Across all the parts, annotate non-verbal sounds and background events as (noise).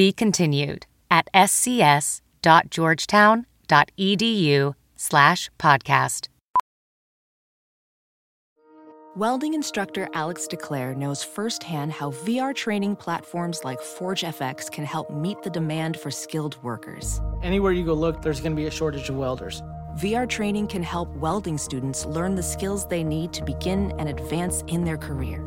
Be continued at scs.georgetown.edu slash podcast. Welding instructor Alex DeClaire knows firsthand how VR training platforms like ForgeFX can help meet the demand for skilled workers. Anywhere you go look, there's going to be a shortage of welders. VR training can help welding students learn the skills they need to begin and advance in their career.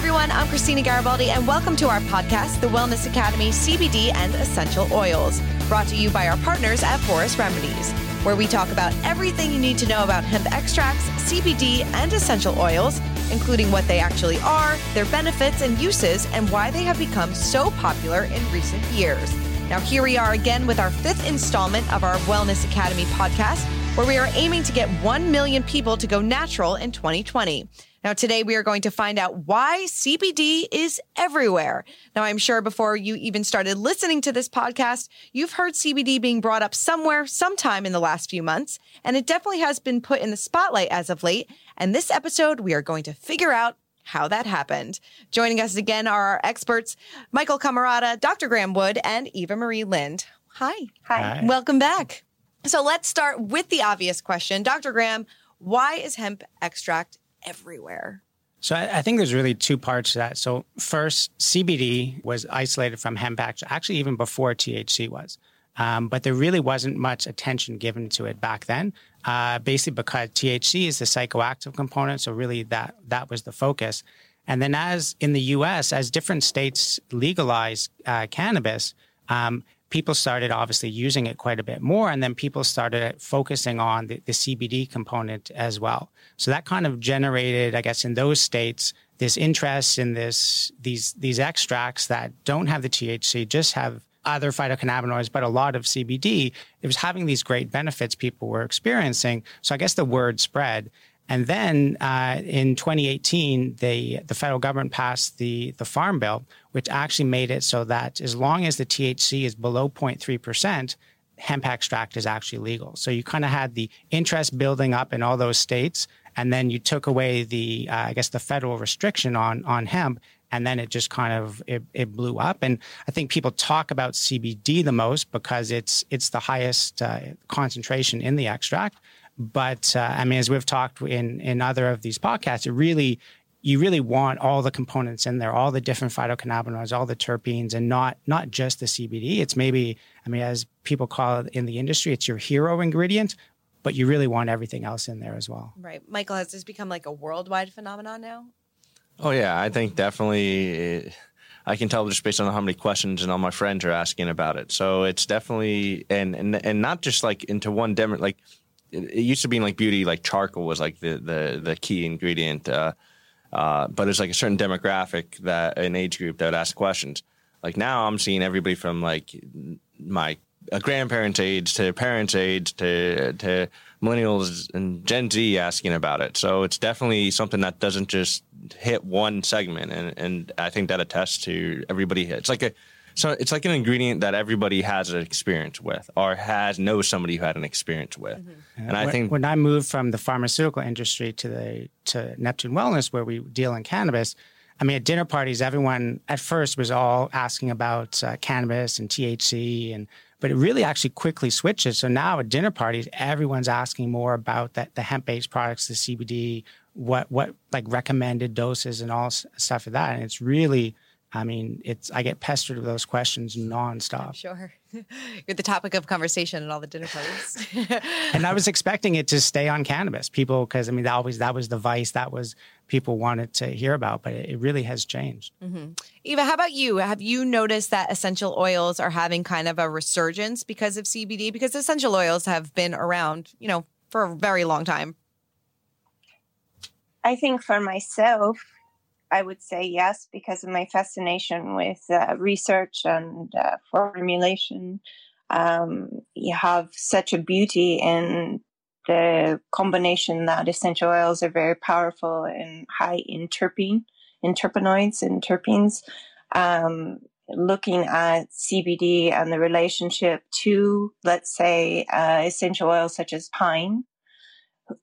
Everyone, I'm Christina Garibaldi, and welcome to our podcast, The Wellness Academy CBD and Essential Oils, brought to you by our partners at Forest Remedies, where we talk about everything you need to know about hemp extracts, CBD, and essential oils, including what they actually are, their benefits and uses, and why they have become so popular in recent years. Now, here we are again with our fifth installment of our Wellness Academy podcast, where we are aiming to get 1 million people to go natural in 2020. Now, today we are going to find out why CBD is everywhere. Now, I'm sure before you even started listening to this podcast, you've heard CBD being brought up somewhere, sometime in the last few months, and it definitely has been put in the spotlight as of late. And this episode, we are going to figure out how that happened. Joining us again are our experts, Michael Camarada, Dr. Graham Wood, and Eva Marie Lind. Hi. Hi. Welcome back. So let's start with the obvious question. Dr. Graham, why is hemp extract everywhere? So I, think there's really two parts to that. So first, CBD was isolated from hemp extract, actually even before THC was. Um, but there really wasn't much attention given to it back then, uh, basically because THC is the psychoactive component. So really that that was the focus. And then as in the U.S., as different states legalize uh, cannabis, um, people started obviously using it quite a bit more, and then people started focusing on the, the CBD component as well. So that kind of generated, I guess, in those states, this interest in this these these extracts that don't have the THC, just have other phytocannabinoids, but a lot of CBD. It was having these great benefits people were experiencing. So I guess the word spread. And then uh, in 2018, the the federal government passed the the Farm Bill, which actually made it so that as long as the THC is below 0.3 percent, hemp extract is actually legal. So you kind of had the interest building up in all those states, and then you took away the uh, I guess the federal restriction on on hemp, and then it just kind of it, it, blew up and i think people talk about cbd the most because it's it's the highest uh, concentration in the extract but uh, I mean, as we've talked in in other of these podcasts, it really you really want all the components in there, all the different phytocannabinoids, all the terpenes, and not not just the CBD. It's maybe, I mean, as people call it in the industry, it's your hero ingredient, but you really want everything else in there as well. Right, Michael, has this become like a worldwide phenomenon now? Oh yeah, I think definitely. It, I can tell just based on how many questions and all my friends are asking about it. So it's definitely and and and not just like into one demo like it, used to be like beauty, like charcoal was like the the the key ingredient. Uh, uh, but it's like a certain demographic that an age group that would ask questions. Like now, I'm seeing everybody from like my grandparents' age to parents' age to to millennials and Gen Z asking about it. So it's definitely something that doesn't just hit one segment, and and I think that attests to everybody. It's like a so it's like an ingredient that everybody has an experience with or has knows somebody who had an experience with. Mm-hmm. And I think when I moved from the pharmaceutical industry to the to Neptune Wellness where we deal in cannabis, I mean at dinner parties everyone at first was all asking about uh, cannabis and THC and but it really actually quickly switches. So now at dinner parties everyone's asking more about that the hemp-based products, the CBD, what what like recommended doses and all stuff of that and it's really I mean, it's I get pestered with those questions nonstop. Sure, (laughs) you're the topic of conversation at all the dinner parties. (laughs) and I was expecting it to stay on cannabis, people, because I mean, that always that was the vice that was people wanted to hear about, but it, it really has changed. Mm-hmm. Eva, how about you? Have you noticed that essential oils are having kind of a resurgence because of CBD? Because essential oils have been around, you know, for a very long time. I think for myself, I would say yes because of my fascination with uh, research and uh, formulation. Um, you have such a beauty in the combination that essential oils are very powerful and high in terpene, in terpenoids and terpenes. Um, looking at CBD and the relationship to, let's say, uh, essential oils such as pine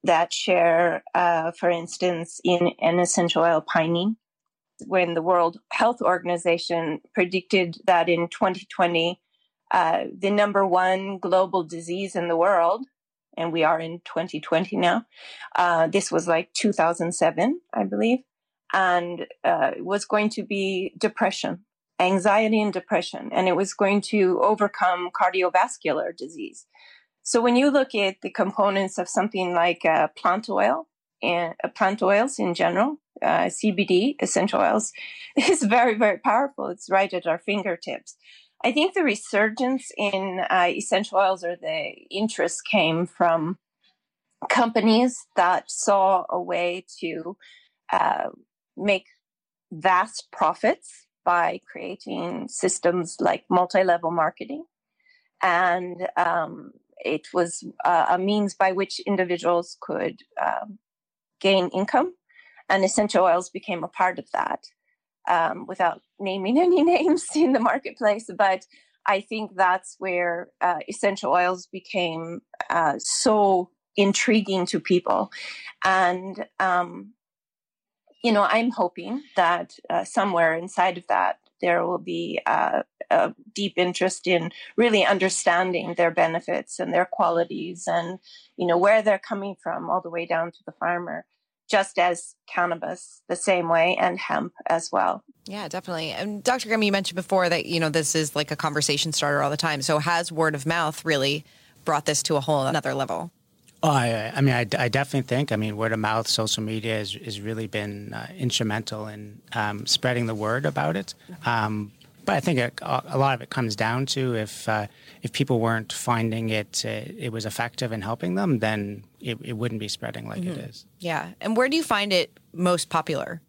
that share, uh, for instance, in an essential oil pinene. When the World Health Organization predicted that in 2020, uh, the number one global disease in the world, and we are in 2020 now, uh, this was like 2007, I believe, and uh, was going to be depression, anxiety and depression, and it was going to overcome cardiovascular disease. So when you look at the components of something like uh, plant oil and uh, plant oils in general, uh, CBD essential oils (laughs) is very very powerful. It's right at our fingertips. I think the resurgence in uh, essential oils or the interest came from companies that saw a way to uh, make vast profits by creating systems like multi-level marketing and um, it was uh, a means by which individuals could um, gain income, and essential oils became a part of that. Um, without naming (laughs) any names in the marketplace, but I think that's where uh, essential oils became uh, so intriguing to people, and um, you know, I'm hoping that uh, somewhere inside of that there will be uh, a deep interest in really understanding their benefits and their qualities and you know where they're coming from all the way down to the farmer just as cannabis the same way and hemp as well. Yeah definitely. And dr Graham, you mentioned before that you know this is like a conversation starter all the time. So has word of mouth really brought this to a whole another level Oh, I, I mean, I, I, definitely think. I mean, word of mouth, social media has, has really been uh, instrumental in um, spreading the word about it. Um, but I think a, a, lot of it comes down to if uh, if people weren't finding it uh, it was effective in helping them, then it, it wouldn't be spreading like mm-hmm. it is. Yeah, and where do you find it most popular?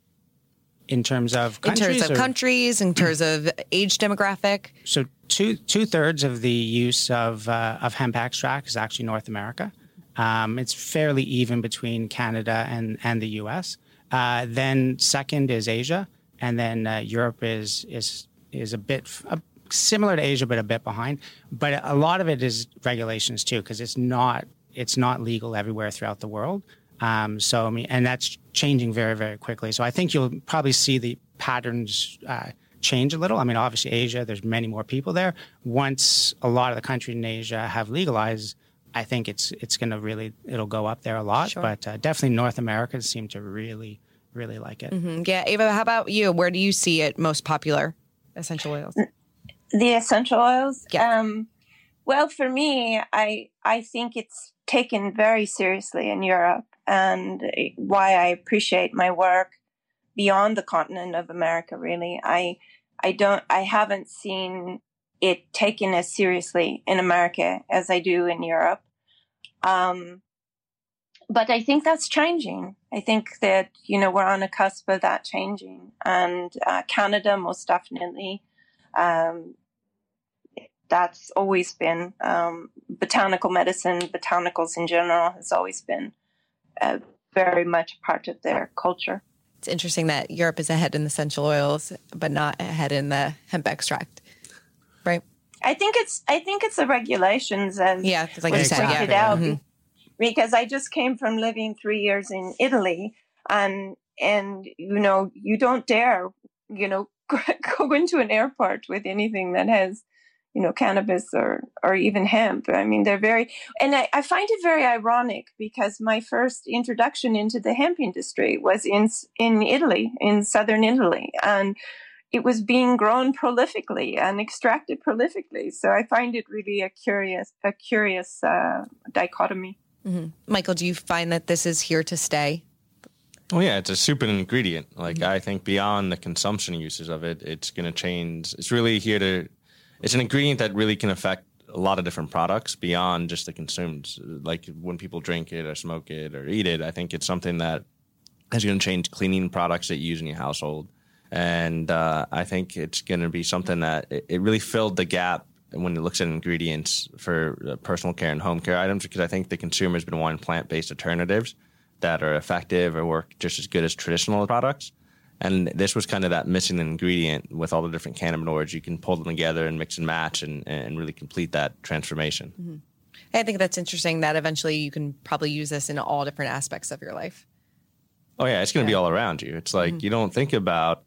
In terms of in terms of or? countries, in terms of age demographic. So two two thirds of the use of uh, of hemp extract is actually North America. Um, it's fairly even between Canada and, and the US. Uh, then second is Asia, and then uh, Europe is is is a bit similar to Asia, but a bit behind. But a lot of it is regulations too, because it's not it's not legal everywhere throughout the world. Um, so I mean, and that's changing very very quickly. So I think you'll probably see the patterns. Uh, change a little. I mean, obviously Asia, there's many more people there. Once a lot of the countries in Asia have legalized, I think it's it's going to really it'll go up there a lot. Sure. But uh, definitely North America seem to really really like it. Mm-hmm. Yeah, Eva, how about you? Where do you see it most popular? Essential oils. The essential oils. Yeah. Um, well, for me, I I think it's taken very seriously in Europe, and why I appreciate my work beyond the continent of America. Really, I I don't I haven't seen it taken as seriously in America as I do in Europe. Um, but I think that's changing. I think that, you know, we're on a cusp of that changing. And uh, Canada, most definitely, um, that's always been um, botanical medicine, botanicals in general has always been uh, very much part of their culture. It's interesting that Europe is ahead in essential oils, but not ahead in the hemp extract? I think it's I think it's the regulations as yeah, like you said, pointed yeah. out. Mm-hmm. Because I just came from living three years in Italy, and and you know you don't dare you know (laughs) go into an airport with anything that has you know cannabis or or even hemp. I mean they're very and I, I find it very ironic because my first introduction into the hemp industry was in in Italy in southern Italy and it was being grown prolifically and extracted prolifically. So I find it really a curious, a curious uh, dichotomy. Mm-hmm. Michael, do you find that this is here to stay? Well, yeah, it's a super ingredient. Like mm-hmm. I think beyond the consumption uses of it, it's going to change. It's really here to. It's an ingredient that really can affect a lot of different products beyond just the consumed. Like when people drink it or smoke it or eat it, I think it's something that is going to change cleaning products that you use in your household. And uh, I think it's going to be something that it, it, really filled the gap when it looks at ingredients for uh, personal care and home care items because I think the consumer has been wanting plant based alternatives that are effective or work just as good as traditional products. And this was kind of that missing ingredient with all the different cannabinoids. You can pull them together and mix and match and, and really complete that transformation. Mm-hmm. I think that's interesting that eventually you can probably use this in all different aspects of your life. Oh, yeah, it's going to yeah. be all around you. It's like mm-hmm. you don't think about,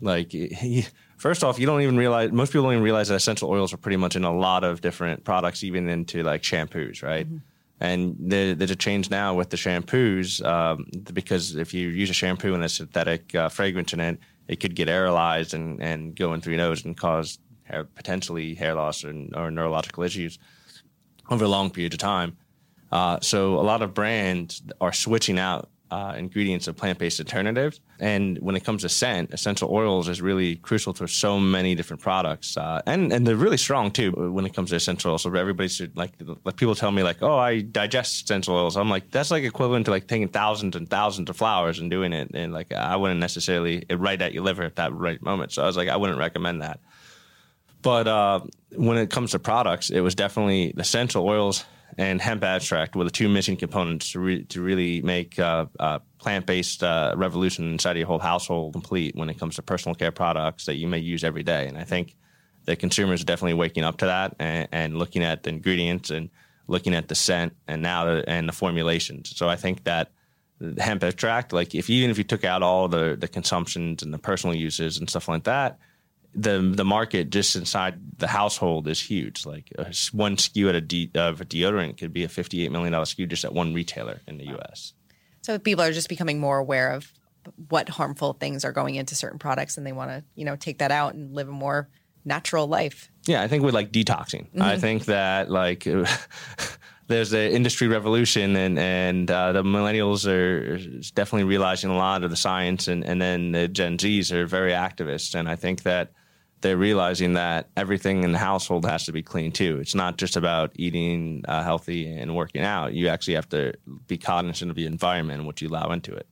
like, (laughs) first off, you don't even realize, most people don't even realize that essential oils are pretty much in a lot of different products, even into like shampoos, right? Mm-hmm. And there, there's a change now with the shampoos um, because if you use a shampoo and a synthetic uh, fragrance in it, it could get aerolized and, and go in through your nose and cause hair, potentially hair loss or, or, neurological issues over a long period of time. Uh, so a lot of brands are switching out uh, ingredients of plant-based alternatives. And when it comes to scent, essential oils is really crucial to so many different products, uh, and and they're really strong too when it comes to essential oils. So everybody should like like people tell me like, oh, I digest essential oils. I'm like, that's like equivalent to like taking thousands and thousands of flowers and doing it, and like I wouldn't necessarily it right at your liver at that right moment. So I was like, I wouldn't recommend that. But uh, when it comes to products, it was definitely essential oils and hemp extract were the two missing components to, re- to really make uh, uh, plant-based uh, revolution inside your whole household complete when it comes to personal care products that you may use every day. And I think the consumers are definitely waking up to that and, and looking at the ingredients and looking at the scent and now the, and the formulations. So I think that hemp extract, like if even if you took out all the the consumptions and the personal uses and stuff like that, the the market just inside the household is huge. Like uh, one SKU at a de- of a deodorant could be a fifty eight million dollar SKU just at one retailer in the U.S. So people are just becoming more aware of what harmful things are going into certain products, and they want to you know take that out and live a more natural life. Yeah, I think with like detoxing, mm-hmm. I think that like. (laughs) there's an industry revolution, and and uh, the millennials are definitely realizing a lot of the science, and and then the Gen Zs are very activist, and I think that they're realizing that everything in the household has to be clean too. It's not just about eating uh, healthy and working out. You actually have to be cognizant of the environment and what you allow into it.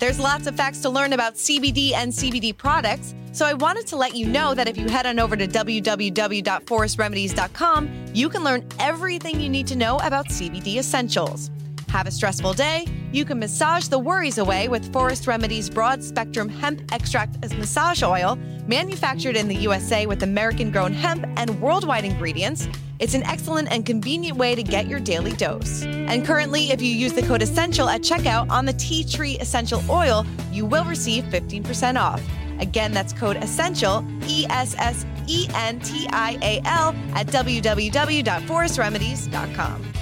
There's lots of facts to learn about CBD and CBD products, so I wanted to let you know that if you head on over to www.forestremedies.com, you can learn everything you need to know about CBD essentials. Have a stressful day? You can massage the worries away with Forest Remedies broad spectrum hemp extract as massage oil, manufactured in the USA with American grown hemp and worldwide ingredients. It's an excellent and convenient way to get your daily dose. And currently, if you use the code ESSENTIAL at checkout on the tea tree essential oil, you will receive 15% off. Again, that's code ESSENTIAL, E S S E N T I A L, at www.forestremedies.com.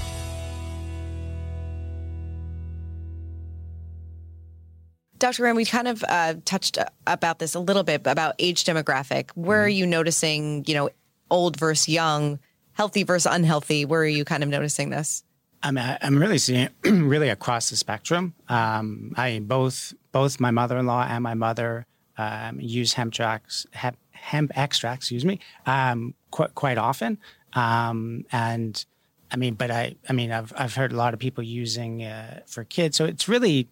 Dr. Graham, we kind of uh, touched about this a little bit about age demographic. Where are mm-hmm. you noticing, you know, old versus young, healthy versus unhealthy? Where are you kind of noticing this? I'm I'm really seeing (clears throat) really across the spectrum. Um, I both both my mother-in-law and my mother um, use hemp tracks, hemp, hemp extracts, excuse me, um, quite quite often. Um, and I mean, but I I mean I've I've heard a lot of people using uh, for kids. So it's really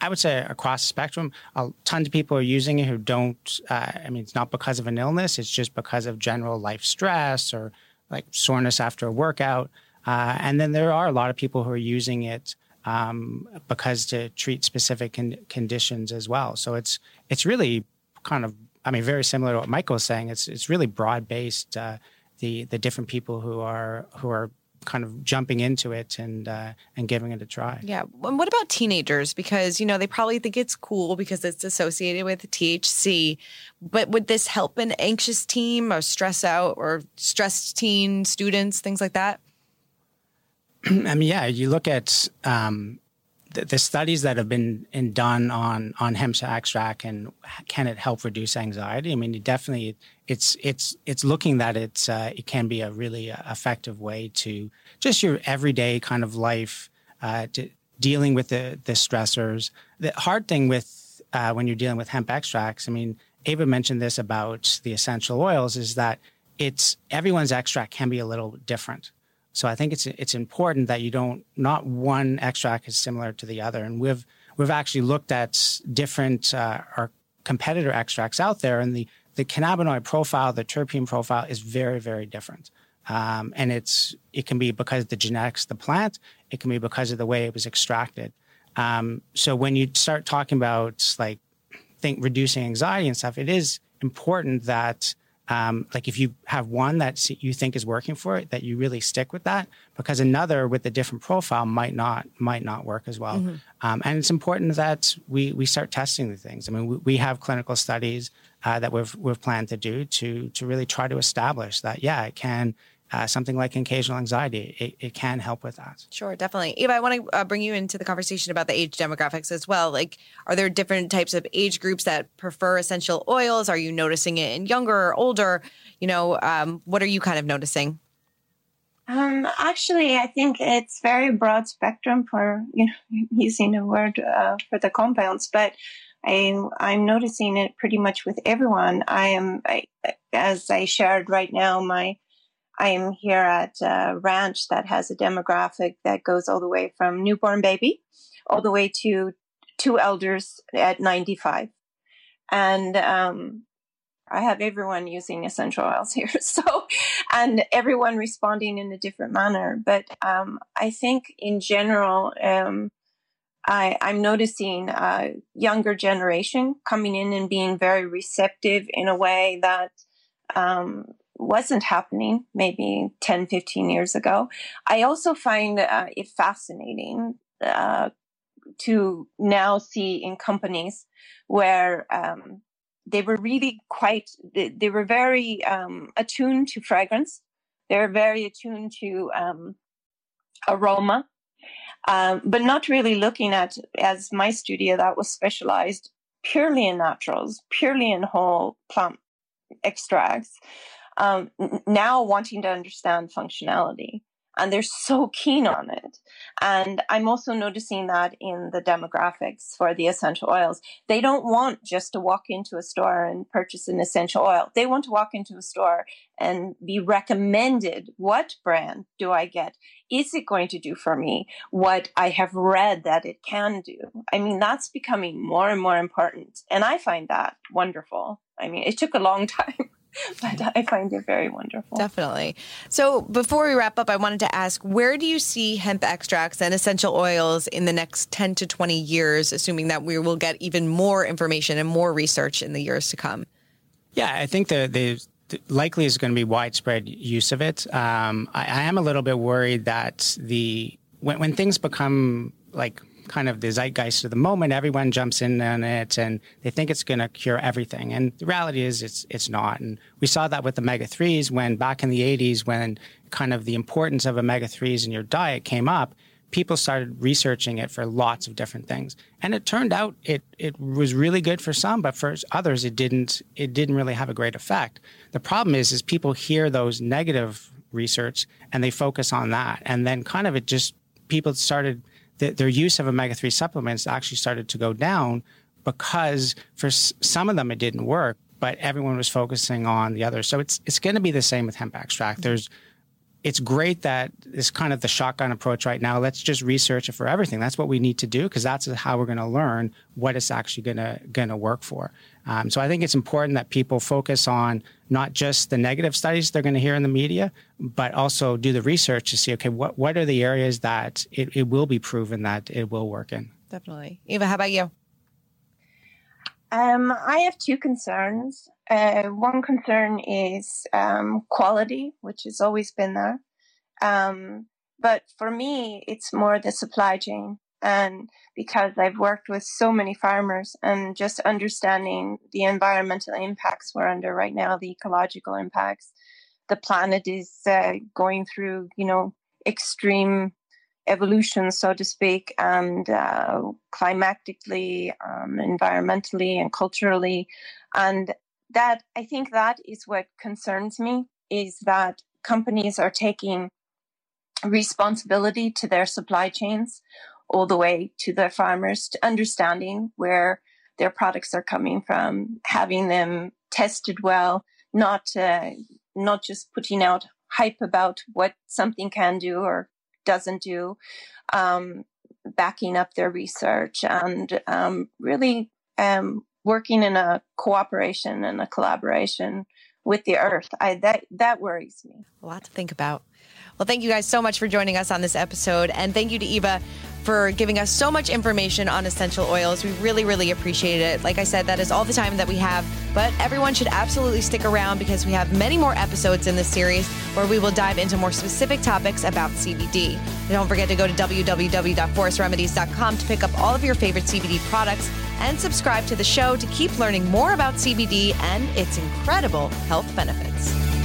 I would say across the spectrum, uh, tons of people are using it who don't. Uh, I mean, it's not because of an illness; it's just because of general life stress or like soreness after a workout. Uh, and then there are a lot of people who are using it um, because to treat specific con- conditions as well. So it's it's really kind of, I mean, very similar to what Michael was saying. It's it's really broad based. Uh, the the different people who are who are kind of jumping into it and uh, and giving it a try. Yeah. And what about teenagers? Because you know they probably think it's cool because it's associated with THC. But would this help an anxious teen or stress out or stressed teen students, things like that? (clears throat) I mean, yeah. You look at um, the, the, studies that have been in, done on on hemp extract and can it help reduce anxiety? I mean, it definitely it's it's it's looking that it's uh, it can be a really uh, effective way to just your everyday kind of life uh, dealing with the the stressors. The hard thing with uh, when you're dealing with hemp extracts, I mean, Ava mentioned this about the essential oils, is that it's everyone's extract can be a little different. So I think it's it's important that you don't not one extract is similar to the other, and we've we've actually looked at different uh, our competitor extracts out there, and the the cannabinoid profile, the terpene profile is very very different, um, and it's it can be because of the genetics of the plant, it can be because of the way it was extracted. Um, so when you start talking about like think reducing anxiety and stuff, it is important that um, like if you have one that you think is working for it, that you really stick with that, because another with a different profile might not might not work as well. Mm-hmm. Um, and it's important that we we start testing the things. I mean, we, we have clinical studies uh, that we've we've planned to do to to really try to establish that yeah, it can uh, something like occasional anxiety, it, it, can help with that. Sure, definitely. Eva, I want to uh, bring you into the conversation about the age demographics as well. Like, are there different types of age groups that prefer essential oils? Are you noticing it in younger or older? You know, um, what are you kind of noticing? Um, actually, I think it's very broad spectrum for you know (laughs) using a word uh, for the compounds, but I, I'm noticing it pretty much with everyone. I am, I, as I shared right now, my I am here at a ranch that has a demographic that goes all the way from newborn baby all the way to two elders at 95. And um, I have everyone using essential oils (laughs) here. So, and everyone responding in a different manner. But um, I think in general, um, I, am noticing a younger generation coming in and being very receptive in a way that um, wasn't happening maybe 10, 15 years ago. I also find uh, it fascinating uh, to now see in companies where um, they were really quite, they, they were very um, attuned to fragrance. They're very attuned to um, aroma, um, but not really looking at, as my studio that was specialized purely in naturals, purely in whole plant extracts um, now wanting to understand functionality and they're so keen on it. And I'm also noticing that in the demographics for the essential oils. They don't want just to walk into a store and purchase an essential oil. They want to walk into a store and be recommended what brand do I get? Is it going to do for me what I have read that it can do? I mean, that's becoming more and more important. And I find that wonderful. I mean, it took a long (laughs) time (laughs) but I find it very wonderful. Definitely. So before we wrap up, I wanted to ask where do you see hemp extracts and essential oils in the next 10 to 20 years, assuming that we will get even more information and more research in the years to come? Yeah, I think the, the, the likely is going to be widespread use of it. Um, I, I am a little bit worried that the when, when things become like kind of the zeitgeist of the moment. Everyone jumps in on it and they think it's going to cure everything. And the reality is it's, it's not. And we saw that with omega 3s when back in the 80s, when kind of the importance of omega 3s in your diet came up, people started researching it for lots of different things. And it turned out it, it was really good for some, but for others, it didn't, it didn't really have a great effect. The problem is, is people hear those negative research and they focus on that. And then kind of it just, people started the, their use of omega 3 supplements actually started to go down because for s- some of them it didn't work, but everyone was focusing on the others. So it's, it's going to be the same with hemp extract. There's, it's great that it's kind of the shotgun approach right now. Let's just research it for everything. That's what we need to do because that's how we're going to learn what it's actually going to going to work for. Um, so I think it's important that people focus on not just the negative studies they're going to hear in the media, but also do the research to see okay what what are the areas that it, it will be proven that it will work in. Definitely, Eva. How about you? Um, I have two concerns. Uh, one concern is um, quality, which has always been there. Um, but for me, it's more the supply chain. And because I've worked with so many farmers and just understanding the environmental impacts we're under right now, the ecological impacts, the planet is uh, going through, you know, extreme evolution, so to speak, and uh, climatically, um, environmentally, and culturally. And that I think that is what concerns me is that companies are taking responsibility to their supply chains all the way to the farmers to understanding where their products are coming from, having them tested well, not uh, not just putting out hype about what something can do or doesn't do, um, backing up their research and um, really um, working in a cooperation and a collaboration with the earth. I, that that worries me. A lot to think about. Well, thank you guys so much for joining us on this episode. And thank you to Eva for giving us so much information on essential oils. We really, really appreciate it. Like I said, that is all the time that we have, but everyone should absolutely stick around because we have many more episodes in this series where we will dive into more specific topics about CBD. And don't forget to go to www.forestremedies.com to pick up all of your favorite CBD products and subscribe to the show to keep learning more about CBD and its incredible health benefits.